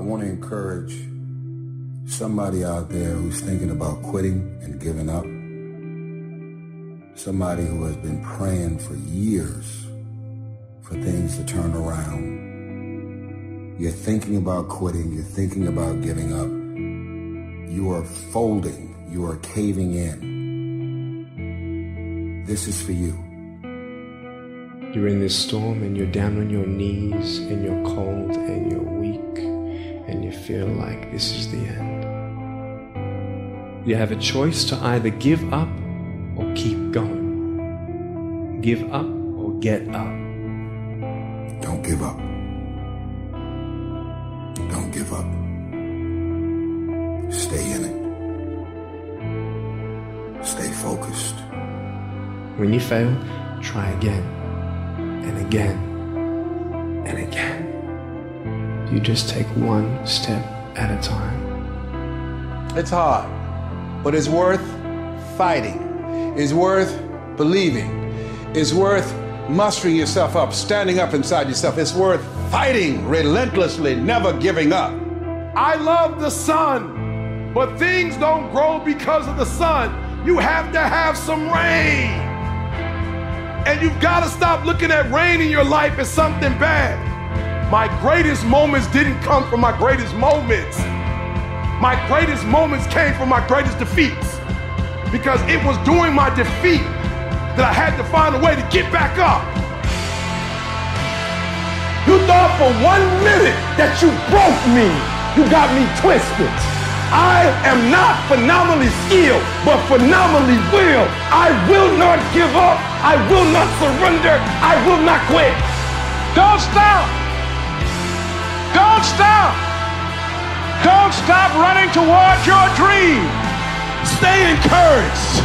want to encourage somebody out there who's thinking about quitting and giving up. Somebody who has been praying for years for things to turn around. You're thinking about quitting. You're thinking about giving up. You are folding. You are caving in. This is for you. You're in this storm and you're down on your knees and you're cold and you're weak and you feel like this is the end. You have a choice to either give up or keep going. Give up or get up. Don't give up. Don't give up. Stay in it. Stay focused. When you fail, try again and again and again. You just take one step at a time. It's hard, but it's worth fighting. It's worth believing. It's worth mustering yourself up, standing up inside yourself. It's worth fighting relentlessly, never giving up. I love the sun, but things don't grow because of the sun. You have to have some rain. And you've got to stop looking at rain in your life as something bad. My greatest moments didn't come from my greatest moments. My greatest moments came from my greatest defeats. Because it was during my defeat that I had to find a way to get back up. You thought for one minute that you broke me. You got me twisted. I am not phenomenally skilled, but phenomenally will. I will not give up. I will not surrender. I will not quit. Don't stop. Stop. Don't stop running towards your dream. Stay encouraged.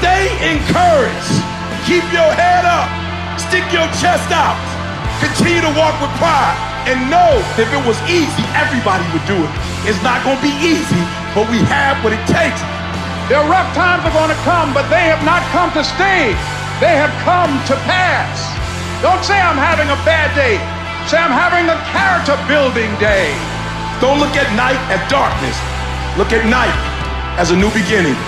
Stay encouraged. Keep your head up. Stick your chest out. Continue to walk with pride. And know if it was easy, everybody would do it. It's not going to be easy, but we have what it takes. Their rough times are going to come, but they have not come to stay. They have come to pass. Don't say I'm having a bad day. Say I'm having a character building day. Don't look at night as darkness. Look at night as a new beginning.